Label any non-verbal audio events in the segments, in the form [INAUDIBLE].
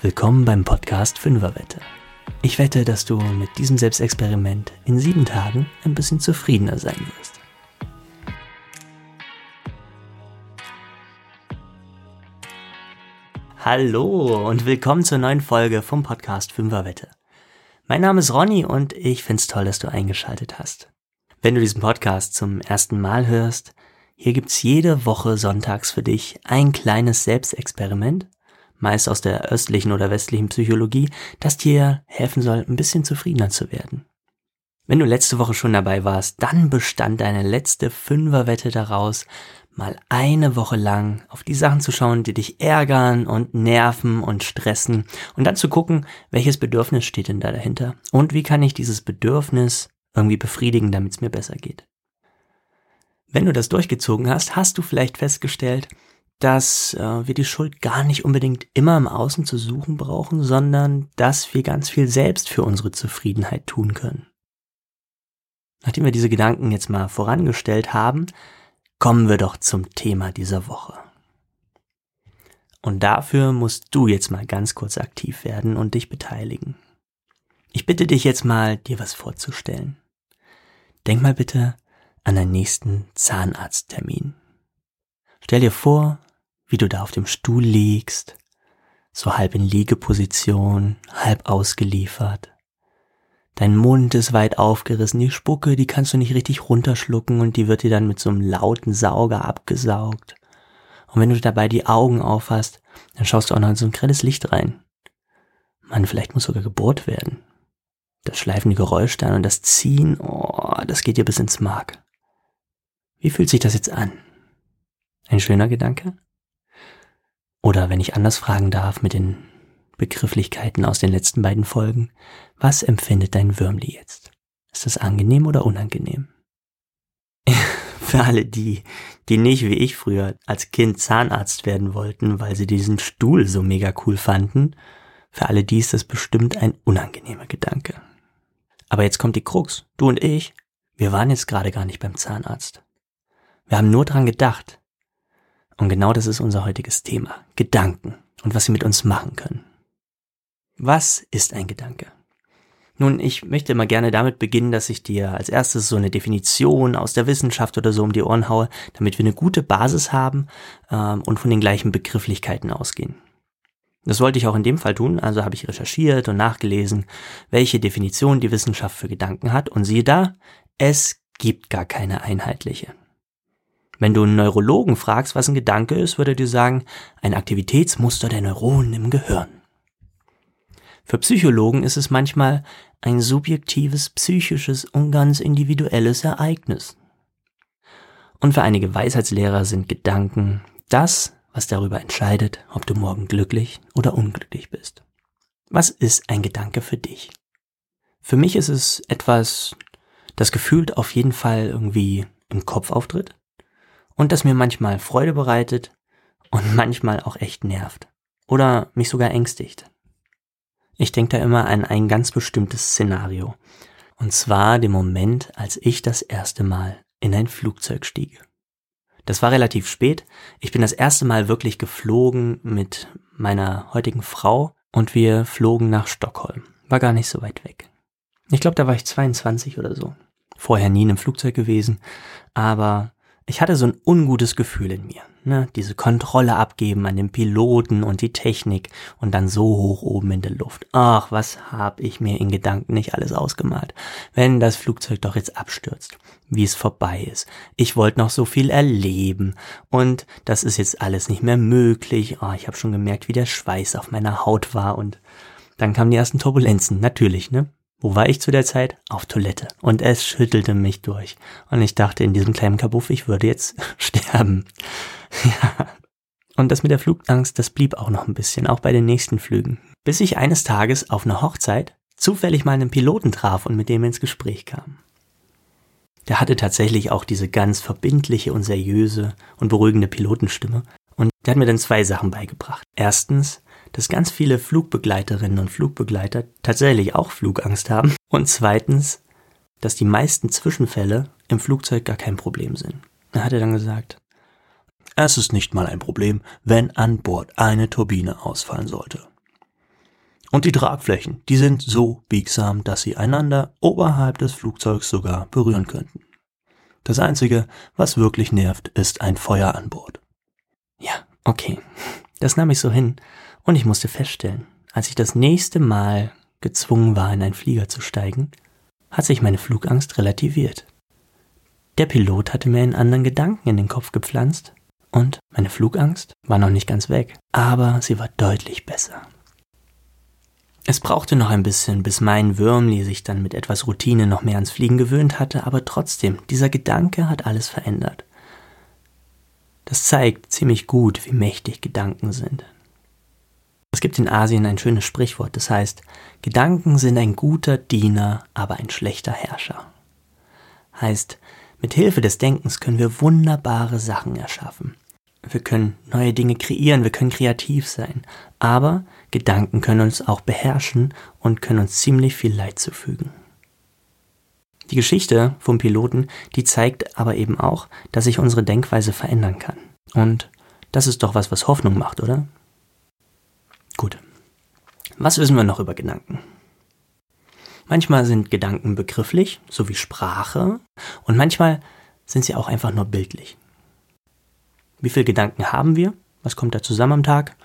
Willkommen beim Podcast Fünferwette. Ich wette, dass du mit diesem Selbstexperiment in sieben Tagen ein bisschen zufriedener sein wirst. Hallo und willkommen zur neuen Folge vom Podcast Fünferwette. Mein Name ist Ronny und ich find's toll, dass du eingeschaltet hast. Wenn du diesen Podcast zum ersten Mal hörst, hier gibt's jede Woche sonntags für dich ein kleines Selbstexperiment meist aus der östlichen oder westlichen Psychologie, das dir helfen soll, ein bisschen zufriedener zu werden. Wenn du letzte Woche schon dabei warst, dann bestand deine letzte Fünferwette daraus, mal eine Woche lang auf die Sachen zu schauen, die dich ärgern und nerven und stressen und dann zu gucken, welches Bedürfnis steht denn da dahinter und wie kann ich dieses Bedürfnis irgendwie befriedigen, damit es mir besser geht. Wenn du das durchgezogen hast, hast du vielleicht festgestellt, dass äh, wir die Schuld gar nicht unbedingt immer im Außen zu suchen brauchen, sondern dass wir ganz viel selbst für unsere Zufriedenheit tun können. Nachdem wir diese Gedanken jetzt mal vorangestellt haben, kommen wir doch zum Thema dieser Woche. Und dafür musst du jetzt mal ganz kurz aktiv werden und dich beteiligen. Ich bitte dich jetzt mal, dir was vorzustellen. Denk mal bitte an deinen nächsten Zahnarzttermin. Stell dir vor, wie du da auf dem Stuhl liegst, so halb in Liegeposition, halb ausgeliefert. Dein Mund ist weit aufgerissen, die Spucke, die kannst du nicht richtig runterschlucken und die wird dir dann mit so einem lauten Sauger abgesaugt. Und wenn du dabei die Augen aufhast, dann schaust du auch noch in so ein grelles Licht rein. Mann, vielleicht muss sogar gebohrt werden. Das schleifende Geräusch dann und das Ziehen, oh, das geht dir bis ins Mark. Wie fühlt sich das jetzt an? Ein schöner Gedanke? Oder wenn ich anders fragen darf mit den Begrifflichkeiten aus den letzten beiden Folgen, was empfindet dein Würmli jetzt? Ist das angenehm oder unangenehm? [LAUGHS] Für alle die, die nicht wie ich früher als Kind Zahnarzt werden wollten, weil sie diesen Stuhl so mega cool fanden, für alle die ist das bestimmt ein unangenehmer Gedanke. Aber jetzt kommt die Krux. Du und ich, wir waren jetzt gerade gar nicht beim Zahnarzt. Wir haben nur dran gedacht, und genau das ist unser heutiges Thema. Gedanken und was sie mit uns machen können. Was ist ein Gedanke? Nun, ich möchte immer gerne damit beginnen, dass ich dir als erstes so eine Definition aus der Wissenschaft oder so um die Ohren haue, damit wir eine gute Basis haben ähm, und von den gleichen Begrifflichkeiten ausgehen. Das wollte ich auch in dem Fall tun, also habe ich recherchiert und nachgelesen, welche Definition die Wissenschaft für Gedanken hat und siehe da, es gibt gar keine einheitliche. Wenn du einen Neurologen fragst, was ein Gedanke ist, würde er dir sagen, ein Aktivitätsmuster der Neuronen im Gehirn. Für Psychologen ist es manchmal ein subjektives, psychisches und ganz individuelles Ereignis. Und für einige Weisheitslehrer sind Gedanken das, was darüber entscheidet, ob du morgen glücklich oder unglücklich bist. Was ist ein Gedanke für dich? Für mich ist es etwas, das gefühlt auf jeden Fall irgendwie im Kopf auftritt, und das mir manchmal Freude bereitet und [LAUGHS] manchmal auch echt nervt oder mich sogar ängstigt. Ich denke da immer an ein ganz bestimmtes Szenario. Und zwar den Moment, als ich das erste Mal in ein Flugzeug stieg. Das war relativ spät. Ich bin das erste Mal wirklich geflogen mit meiner heutigen Frau und wir flogen nach Stockholm. War gar nicht so weit weg. Ich glaube, da war ich 22 oder so. Vorher nie in einem Flugzeug gewesen, aber ich hatte so ein ungutes Gefühl in mir. Ne? Diese Kontrolle abgeben an den Piloten und die Technik und dann so hoch oben in der Luft. Ach, was hab ich mir in Gedanken nicht alles ausgemalt. Wenn das Flugzeug doch jetzt abstürzt, wie es vorbei ist. Ich wollte noch so viel erleben und das ist jetzt alles nicht mehr möglich. Oh, ich habe schon gemerkt, wie der Schweiß auf meiner Haut war und dann kamen die ersten Turbulenzen, natürlich, ne? Wo war ich zu der Zeit? Auf Toilette. Und es schüttelte mich durch. Und ich dachte in diesem kleinen Kabuff, ich würde jetzt [LAUGHS] sterben. ja. Und das mit der Flugangst, das blieb auch noch ein bisschen, auch bei den nächsten Flügen. Bis ich eines Tages auf einer Hochzeit zufällig mal einen Piloten traf und mit dem ins Gespräch kam. Der hatte tatsächlich auch diese ganz verbindliche und seriöse und beruhigende Pilotenstimme. Und der hat mir dann zwei Sachen beigebracht. Erstens, dass ganz viele Flugbegleiterinnen und Flugbegleiter tatsächlich auch Flugangst haben. Und zweitens, dass die meisten Zwischenfälle im Flugzeug gar kein Problem sind. Er hatte dann gesagt, es ist nicht mal ein Problem, wenn an Bord eine Turbine ausfallen sollte. Und die Tragflächen, die sind so biegsam, dass sie einander oberhalb des Flugzeugs sogar berühren könnten. Das Einzige, was wirklich nervt, ist ein Feuer an Bord. Ja, okay. Das nahm ich so hin und ich musste feststellen, als ich das nächste Mal gezwungen war, in einen Flieger zu steigen, hat sich meine Flugangst relativiert. Der Pilot hatte mir einen anderen Gedanken in den Kopf gepflanzt und meine Flugangst war noch nicht ganz weg, aber sie war deutlich besser. Es brauchte noch ein bisschen, bis mein Würmli sich dann mit etwas Routine noch mehr ans Fliegen gewöhnt hatte, aber trotzdem, dieser Gedanke hat alles verändert. Das zeigt ziemlich gut, wie mächtig Gedanken sind. Es gibt in Asien ein schönes Sprichwort, das heißt, Gedanken sind ein guter Diener, aber ein schlechter Herrscher. Heißt, mit Hilfe des Denkens können wir wunderbare Sachen erschaffen. Wir können neue Dinge kreieren, wir können kreativ sein, aber Gedanken können uns auch beherrschen und können uns ziemlich viel Leid zufügen. Die Geschichte vom Piloten, die zeigt aber eben auch, dass sich unsere Denkweise verändern kann. Und das ist doch was, was Hoffnung macht, oder? Gut. Was wissen wir noch über Gedanken? Manchmal sind Gedanken begrifflich, so wie Sprache, und manchmal sind sie auch einfach nur bildlich. Wie viele Gedanken haben wir? Was kommt da zusammen am Tag?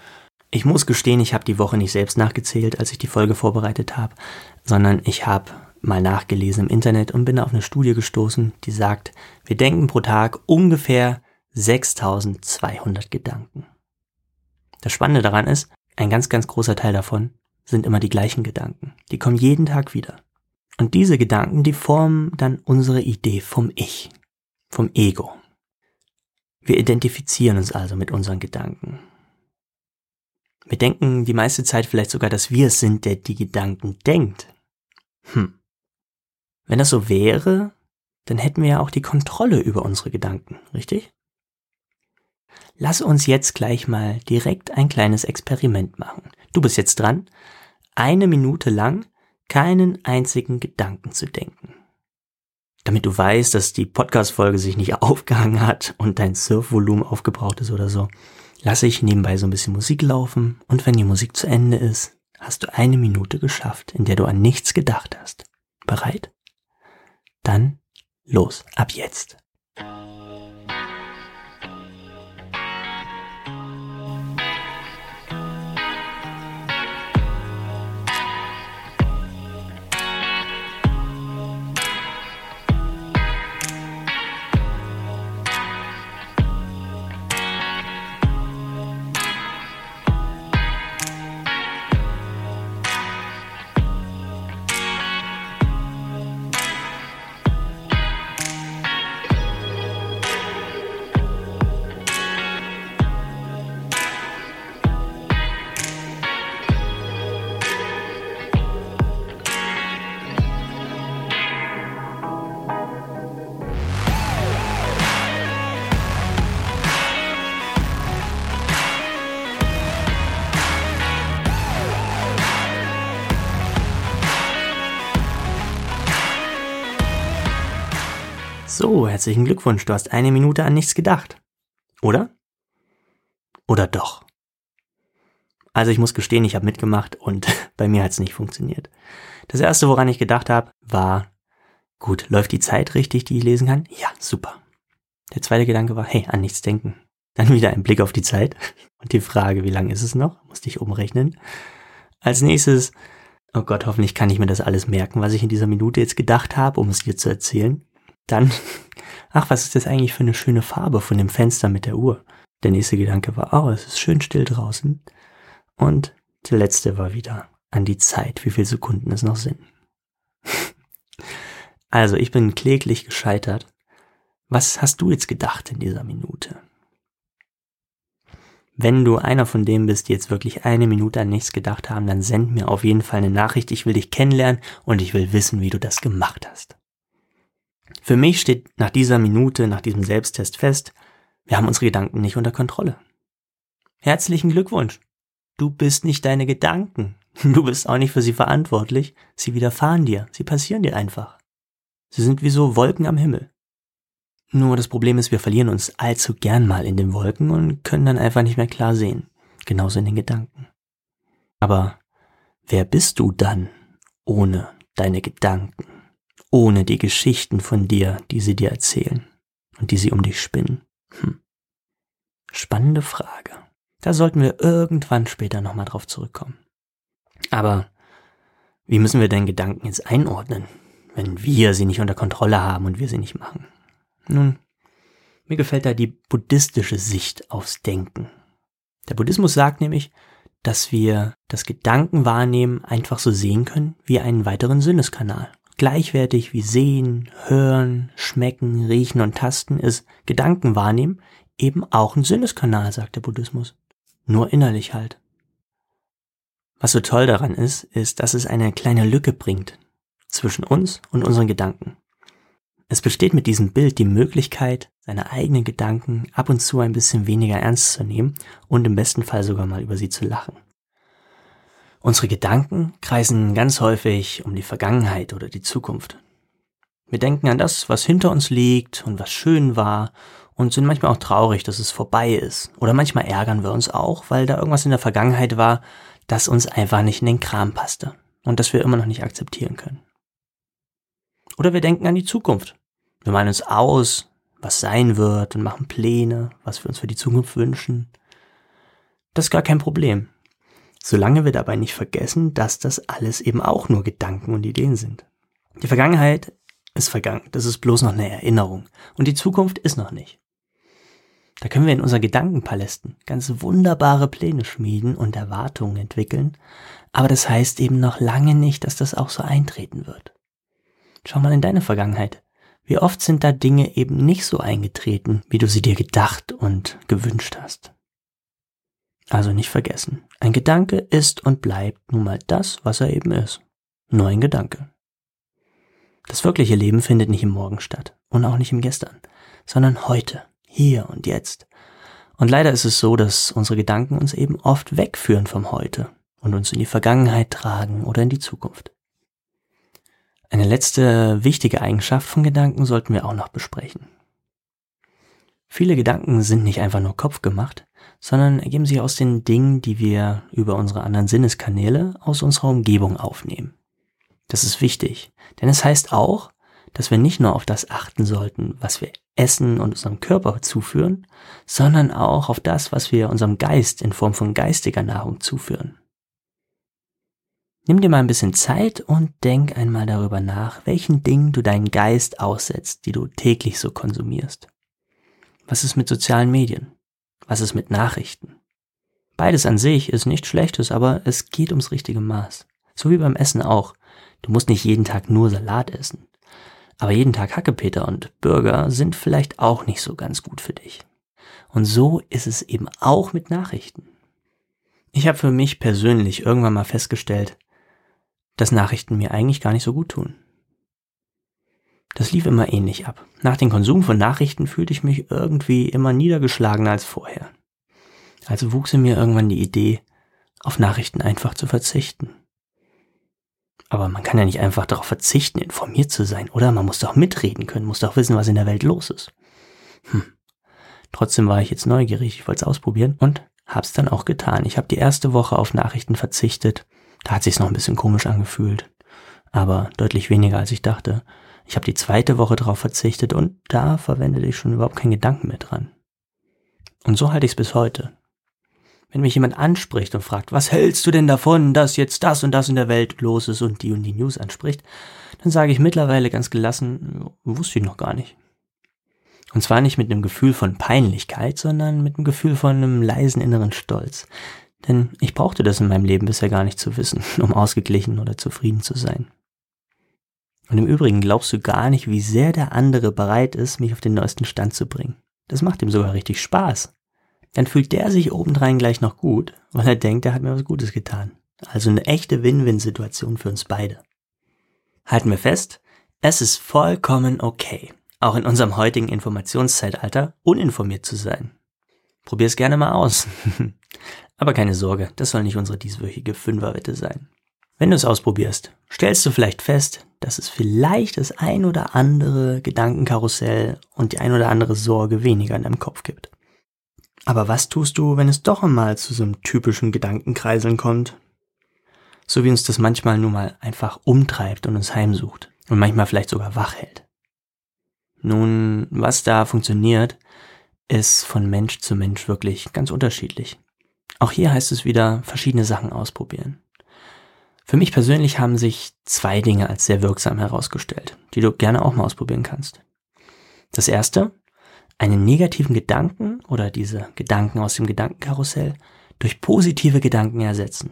Ich muss gestehen, ich habe die Woche nicht selbst nachgezählt, als ich die Folge vorbereitet habe, sondern ich habe mal nachgelesen im Internet und bin auf eine Studie gestoßen, die sagt, wir denken pro Tag ungefähr 6200 Gedanken. Das Spannende daran ist, ein ganz, ganz großer Teil davon sind immer die gleichen Gedanken. Die kommen jeden Tag wieder. Und diese Gedanken, die formen dann unsere Idee vom Ich, vom Ego. Wir identifizieren uns also mit unseren Gedanken. Wir denken die meiste Zeit vielleicht sogar, dass wir es sind, der die Gedanken denkt. Hm. Wenn das so wäre, dann hätten wir ja auch die Kontrolle über unsere Gedanken, richtig? Lass uns jetzt gleich mal direkt ein kleines Experiment machen. Du bist jetzt dran, eine Minute lang keinen einzigen Gedanken zu denken damit du weißt, dass die Podcast-Folge sich nicht [LAUGHS] aufgehangen hat und dein Surfvolumen aufgebraucht ist oder so, lasse ich nebenbei so ein bisschen Musik laufen und wenn die Musik zu Ende ist, hast du eine Minute geschafft, in der du an nichts gedacht hast. Bereit? Dann los, ab jetzt. So, herzlichen Glückwunsch, du hast eine Minute an nichts gedacht. Oder? Oder doch? Also ich muss gestehen, ich habe mitgemacht und [LAUGHS] bei mir hat es nicht funktioniert. Das erste, woran ich gedacht habe, war, gut, läuft die Zeit richtig, die ich lesen kann? Ja, super. Der zweite Gedanke war, hey, an nichts denken. Dann wieder ein Blick auf die Zeit [LAUGHS] und die Frage, wie lange ist es noch? Musste ich umrechnen. Als nächstes, oh Gott, hoffentlich kann ich mir das alles merken, was ich in dieser Minute jetzt gedacht habe, um es dir zu erzählen. Dann, [LAUGHS] ach, was ist das eigentlich für eine schöne Farbe von dem Fenster mit der Uhr? Der nächste Gedanke war, oh, es ist schön still draußen. Und der letzte war wieder an die Zeit, wie viele Sekunden es noch sind. [LAUGHS] also, ich bin kläglich gescheitert. Was hast du jetzt gedacht in dieser Minute? Wenn du einer von denen bist, die jetzt wirklich eine Minute an nichts gedacht haben, dann send mir auf jeden Fall eine Nachricht. Ich will dich kennenlernen und ich will wissen, wie du das gemacht hast. Für mich steht nach dieser Minute, nach diesem Selbsttest fest, wir haben unsere Gedanken nicht unter Kontrolle. Herzlichen Glückwunsch. Du bist nicht deine Gedanken. [LAUGHS] Du bist auch nicht für sie verantwortlich. Sie widerfahren dir. Sie passieren dir einfach. Sie sind wie so Wolken am Himmel. Nur das Problem ist, wir verlieren uns allzu gern mal in den Wolken und können dann einfach nicht mehr klar sehen. Genauso in den Gedanken. Aber wer bist du dann ohne deine Gedanken, ohne die Geschichten von dir, die sie dir erzählen und die sie um dich spinnen? Hm. Spannende Frage. Da sollten wir irgendwann später nochmal drauf zurückkommen. Aber wie müssen wir denn Gedanken jetzt einordnen, wenn wir sie nicht unter Kontrolle haben und wir sie nicht machen? Nun, mir gefällt da die buddhistische Sicht aufs Denken. Der Buddhismus sagt nämlich, dass wir das Gedankenwahrnehmen einfach so sehen können wie einen weiteren Sinneskanal. Gleichwertig wie sehen, hören, schmecken, riechen und tasten ist Gedankenwahrnehmen eben auch ein Sinneskanal, sagt der Buddhismus. Nur innerlich halt. Was so toll daran ist, ist, dass es eine kleine Lücke bringt zwischen uns und unseren Gedanken. Es besteht mit diesem Bild die Möglichkeit, seine eigenen Gedanken ab und zu ein bisschen weniger ernst zu nehmen und im besten Fall sogar mal über sie zu lachen. Unsere Gedanken kreisen ganz häufig um die Vergangenheit oder die Zukunft. Wir denken an das, was hinter uns liegt und was schön war und sind manchmal auch traurig, dass es vorbei ist. Oder manchmal ärgern wir uns auch, weil da irgendwas in der Vergangenheit war, das uns einfach nicht in den Kram passte und das wir immer noch nicht akzeptieren können. Oder wir denken an die Zukunft. Wir malen uns aus, was sein wird und machen Pläne, was wir uns für die Zukunft wünschen. Das ist gar kein Problem. Solange wir dabei nicht vergessen, dass das alles eben auch nur Gedanken und Ideen sind. Die Vergangenheit ist vergangen. Das ist bloß noch eine Erinnerung. Und die Zukunft ist noch nicht. Da können wir in unseren Gedankenpalästen ganz wunderbare Pläne schmieden und Erwartungen entwickeln, aber das heißt eben noch lange nicht, dass das auch so eintreten wird. Schau mal in deine Vergangenheit. Wie oft sind da Dinge eben nicht so eingetreten, wie du sie dir gedacht und gewünscht hast. Also nicht vergessen, ein Gedanke ist und bleibt nun mal das, was er eben ist. Nur ein Gedanke. Das wirkliche Leben findet nicht im Morgen statt und auch nicht im Gestern, sondern heute hier und jetzt. Und leider ist es so, dass unsere Gedanken uns eben oft wegführen vom Heute und uns in die Vergangenheit tragen oder in die Zukunft. Eine letzte wichtige Eigenschaft von Gedanken sollten wir auch noch besprechen. Viele Gedanken sind nicht einfach nur Kopf gemacht, sondern ergeben sich aus den Dingen, die wir über unsere anderen Sinneskanäle aus unserer Umgebung aufnehmen. Das ist wichtig, denn es heißt auch, dass wir nicht nur auf das achten sollten, was wir essen und unserem Körper zuführen, sondern auch auf das, was wir unserem Geist in Form von geistiger Nahrung zuführen. Nimm dir mal ein bisschen Zeit und denk einmal darüber nach, welchen Dingen du deinen Geist aussetzt, die du täglich so konsumierst. Was ist mit sozialen Medien? Was ist mit Nachrichten? Beides an sich ist nichts Schlechtes, aber es geht ums richtige Maß. So wie beim Essen auch. Du musst nicht jeden Tag nur Salat essen. Aber jeden Tag Hackepeter und Burger sind vielleicht auch nicht so ganz gut für dich. Und so ist es eben auch mit Nachrichten. Ich habe für mich persönlich irgendwann mal festgestellt, dass Nachrichten mir eigentlich gar nicht so gut tun. Das lief immer ähnlich ab. Nach dem Konsum von Nachrichten fühlte ich mich irgendwie immer niedergeschlagener als vorher. Also wuchs in mir irgendwann die Idee, auf Nachrichten einfach zu verzichten. Aber man kann ja nicht einfach darauf verzichten, informiert zu sein, oder? Man muss doch mitreden können, muss doch wissen, was in der Welt los ist. Hm. Trotzdem war ich jetzt neugierig, ich wollte es ausprobieren und hab's dann auch getan. Ich habe die erste Woche auf Nachrichten verzichtet. Da hat sich's noch ein bisschen komisch angefühlt, aber deutlich weniger als ich dachte. Ich habe die zweite Woche darauf verzichtet und da verwendete ich schon überhaupt keinen Gedanken mehr dran. Und so halte ich es bis heute. Wenn mich jemand anspricht und fragt, was hältst du denn davon, dass jetzt das und das in der Welt los ist und die und die News anspricht, dann sage ich mittlerweile ganz gelassen, wusste ich noch gar nicht. Und zwar nicht mit einem Gefühl von Peinlichkeit, sondern mit einem Gefühl von einem leisen inneren Stolz. Denn ich brauchte das in meinem Leben bisher gar nicht zu wissen, [LAUGHS] um ausgeglichen oder zufrieden zu sein. Und im Übrigen glaubst du gar nicht, wie sehr der andere bereit ist, mich auf den neuesten Stand zu bringen. Das macht ihm sogar richtig Spaß dann fühlt der sich obendrein gleich noch gut, weil er denkt, er hat mir was Gutes getan. Also eine echte Win-Win-Situation für uns beide. Halten wir fest, es ist vollkommen okay, auch in unserem heutigen Informationszeitalter uninformiert zu sein. Probier es gerne mal aus. [LAUGHS] Aber keine Sorge, das soll nicht unsere dieswöchige Fünferwette sein. Wenn du es ausprobierst, stellst du vielleicht fest, dass es vielleicht das ein oder andere Gedankenkarussell und die ein oder andere Sorge weniger in deinem Kopf gibt. Aber was tust du, wenn es doch einmal zu so einem typischen Gedankenkreiseln kommt? So wie uns das manchmal nur mal einfach umtreibt und uns heimsucht und manchmal vielleicht sogar wach hält. Nun, was da funktioniert, ist von Mensch zu Mensch wirklich ganz unterschiedlich. Auch hier heißt es wieder, verschiedene Sachen ausprobieren. Für mich persönlich haben sich zwei Dinge als sehr wirksam herausgestellt, die du gerne auch mal ausprobieren kannst. Das erste, einen negativen Gedanken oder diese Gedanken aus dem Gedankenkarussell durch positive Gedanken ersetzen.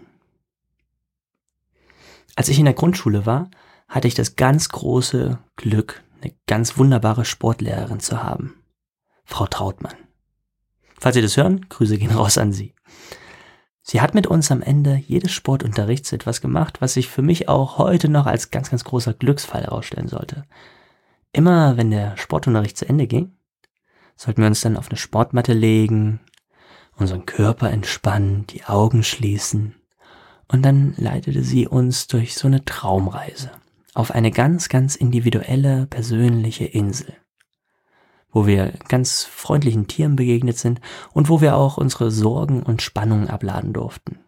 Als ich in der Grundschule war, hatte ich das ganz große Glück, eine ganz wunderbare Sportlehrerin zu haben. Frau Trautmann. Falls Sie das hören, Grüße gehen raus an Sie. Sie hat mit uns am Ende jedes Sportunterrichts etwas gemacht, was sich für mich auch heute noch als ganz, ganz großer Glücksfall herausstellen sollte. Immer wenn der Sportunterricht zu Ende ging, sollten wir uns dann auf eine Sportmatte legen, unseren Körper entspannen, die Augen schließen und dann leitete sie uns durch so eine Traumreise auf eine ganz, ganz individuelle, persönliche Insel, wo wir ganz freundlichen Tieren begegnet sind und wo wir auch unsere Sorgen und Spannungen abladen durften.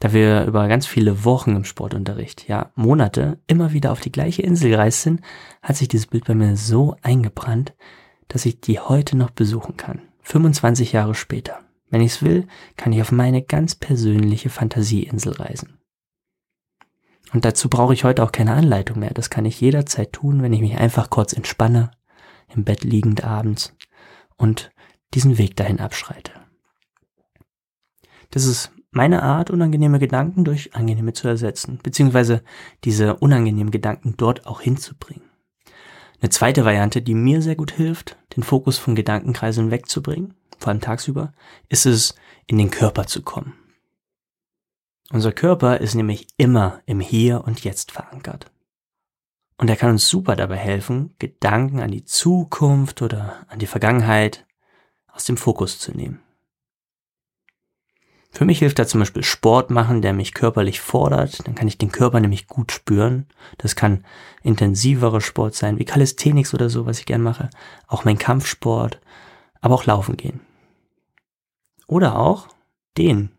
Da wir über ganz viele Wochen im Sportunterricht, ja Monate, immer wieder auf die gleiche Insel gereist sind, hat sich dieses Bild bei mir so eingebrannt, dass ich die heute noch besuchen kann. 25 Jahre später. Wenn ich es will, kann ich auf meine ganz persönliche Fantasieinsel reisen. Und dazu brauche ich heute auch keine Anleitung mehr. Das kann ich jederzeit tun, wenn ich mich einfach kurz entspanne, im Bett liegend abends und diesen Weg dahin abschreite. Das ist meine Art, unangenehme Gedanken durch angenehme zu ersetzen, beziehungsweise diese unangenehmen Gedanken dort auch hinzubringen. Eine zweite Variante, die mir sehr gut hilft, den Fokus von Gedankenkreisen wegzubringen, vor allem tagsüber, ist es, in den Körper zu kommen. Unser Körper ist nämlich immer im Hier und Jetzt verankert. Und er kann uns super dabei helfen, Gedanken an die Zukunft oder an die Vergangenheit aus dem Fokus zu nehmen. Für mich hilft da zum Beispiel Sport machen, der mich körperlich fordert. Dann kann ich den Körper nämlich gut spüren. Das kann intensiverer Sport sein, wie Calisthenics oder so, was ich gern mache. Auch mein Kampfsport, aber auch laufen gehen. Oder auch den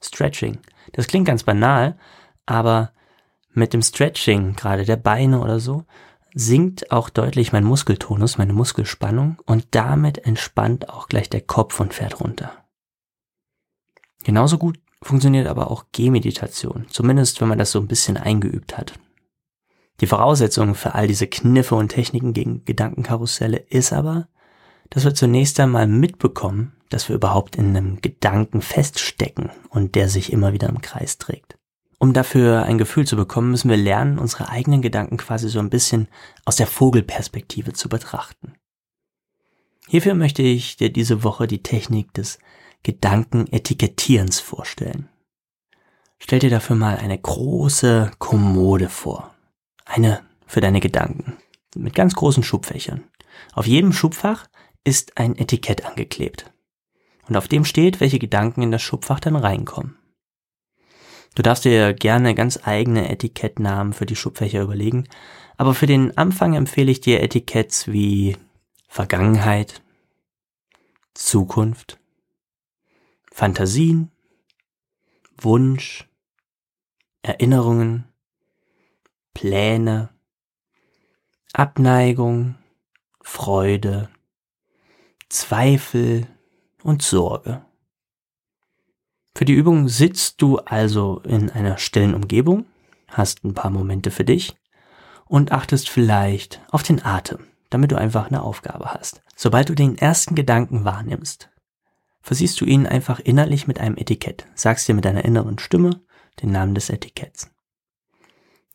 Stretching. Das klingt ganz banal, aber mit dem Stretching, gerade der Beine oder so, sinkt auch deutlich mein Muskeltonus, meine Muskelspannung und damit entspannt auch gleich der Kopf und fährt runter. Genauso gut funktioniert aber auch Gehmeditation, zumindest wenn man das so ein bisschen eingeübt hat. Die Voraussetzung für all diese Kniffe und Techniken gegen Gedankenkarusselle ist aber, dass wir zunächst einmal mitbekommen, dass wir überhaupt in einem Gedanken feststecken und der sich immer wieder im Kreis trägt. Um dafür ein Gefühl zu bekommen, müssen wir lernen, unsere eigenen Gedanken quasi so ein bisschen aus der Vogelperspektive zu betrachten. Hierfür möchte ich dir diese Woche die Technik des Gedankenetikettierens vorstellen. Stell dir dafür mal eine große Kommode vor. Eine für deine Gedanken. Mit ganz großen Schubfächern. Auf jedem Schubfach ist ein Etikett angeklebt und auf dem steht, welche Gedanken in das Schubfach dann reinkommen. Du darfst dir gerne ganz eigene Etikettnamen für die Schubfächer überlegen, aber für den Anfang empfehle ich dir Etiketts wie Vergangenheit, Zukunft, Fantasien, Wunsch, Erinnerungen, Pläne, Abneigung, Freude, Zweifel, und Sorge. Für die Übung sitzt du also in einer stillen Umgebung, hast ein paar Momente für dich und achtest vielleicht auf den Atem, damit du einfach eine Aufgabe hast. Sobald du den ersten Gedanken wahrnimmst, versiehst du ihn einfach innerlich mit einem Etikett, sagst dir mit deiner inneren Stimme den Namen des Etiketts.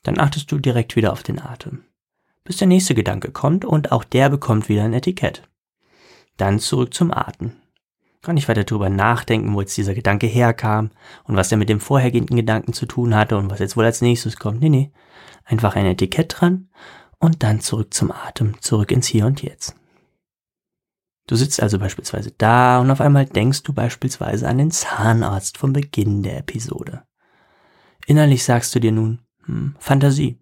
Dann achtest du direkt wieder auf den Atem, bis der nächste Gedanke kommt und auch der bekommt wieder ein Etikett. Dann zurück zum Atem. Gar nicht weiter darüber nachdenken, wo jetzt dieser Gedanke herkam und was er mit dem vorhergehenden Gedanken zu tun hatte und was jetzt wohl als nächstes kommt. Nee, nee. Einfach ein Etikett dran und dann zurück zum Atem, zurück ins Hier und Jetzt. Du sitzt also beispielsweise da und auf einmal denkst du beispielsweise an den Zahnarzt vom Beginn der Episode. Innerlich sagst du dir nun, hm, Fantasie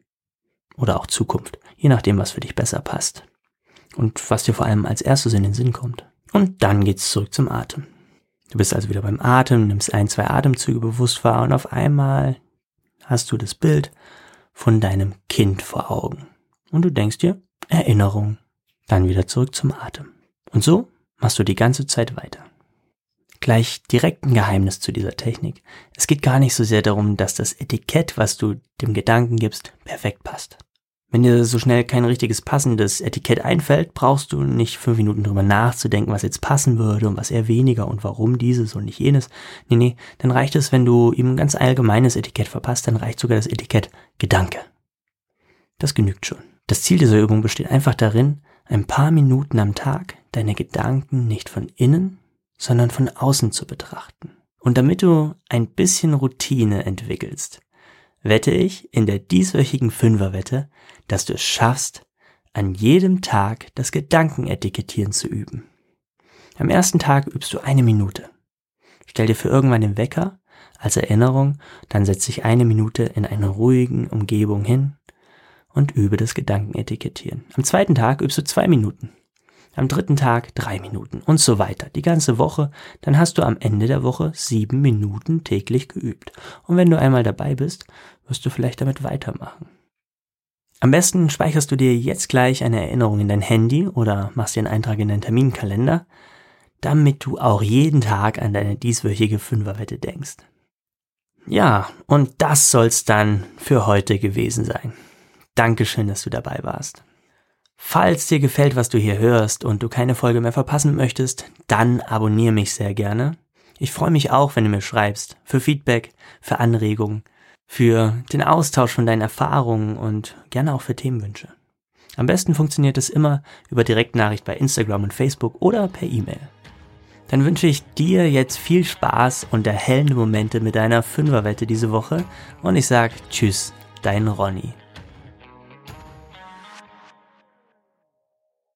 oder auch Zukunft, je nachdem, was für dich besser passt und was dir vor allem als erstes in den Sinn kommt. Und dann geht's zurück zum Atem. Du bist also wieder beim Atem, nimmst ein, zwei Atemzüge bewusst wahr und auf einmal hast du das Bild von deinem Kind vor Augen. Und du denkst dir, Erinnerung. Dann wieder zurück zum Atem. Und so machst du die ganze Zeit weiter. Gleich direkt ein Geheimnis zu dieser Technik. Es geht gar nicht so sehr darum, dass das Etikett, was du dem Gedanken gibst, perfekt passt. Wenn dir so schnell kein richtiges passendes Etikett einfällt, brauchst du nicht fünf Minuten drüber nachzudenken, was jetzt passen würde und was eher weniger und warum dieses und nicht jenes. Nee, nee, dann reicht es, wenn du ihm ein ganz allgemeines Etikett verpasst, dann reicht sogar das Etikett Gedanke. Das genügt schon. Das Ziel dieser Übung besteht einfach darin, ein paar Minuten am Tag deine Gedanken nicht von innen, sondern von außen zu betrachten. Und damit du ein bisschen Routine entwickelst, wette ich in der dieswöchigen Fünferwette, dass du es schaffst, an jedem Tag das Gedankenetikettieren zu üben. Am ersten Tag übst du eine Minute. Stell dir für irgendwann den Wecker als Erinnerung, dann setz dich eine Minute in einer ruhigen Umgebung hin und übe das Gedankenetikettieren. Am zweiten Tag übst du zwei Minuten. Am dritten Tag drei Minuten und so weiter. Die ganze Woche, dann hast du am Ende der Woche sieben Minuten täglich geübt. Und wenn du einmal dabei bist, wirst du vielleicht damit weitermachen. Am besten speicherst du dir jetzt gleich eine Erinnerung in dein Handy oder machst dir einen Eintrag in deinen Terminkalender, damit du auch jeden Tag an deine dieswöchige Fünferwette denkst. Ja, und das soll's dann für heute gewesen sein. Dankeschön, dass du dabei warst. Falls dir gefällt, was du hier hörst und du keine Folge mehr verpassen möchtest, dann abonniere mich sehr gerne. Ich freue mich auch, wenn du mir schreibst, für Feedback, für Anregungen, für den Austausch von deinen Erfahrungen und gerne auch für Themenwünsche. Am besten funktioniert es immer über Direktnachricht bei Instagram und Facebook oder per E-Mail. Dann wünsche ich dir jetzt viel Spaß und erhellende Momente mit deiner Fünferwette diese Woche und ich sage Tschüss, dein Ronny.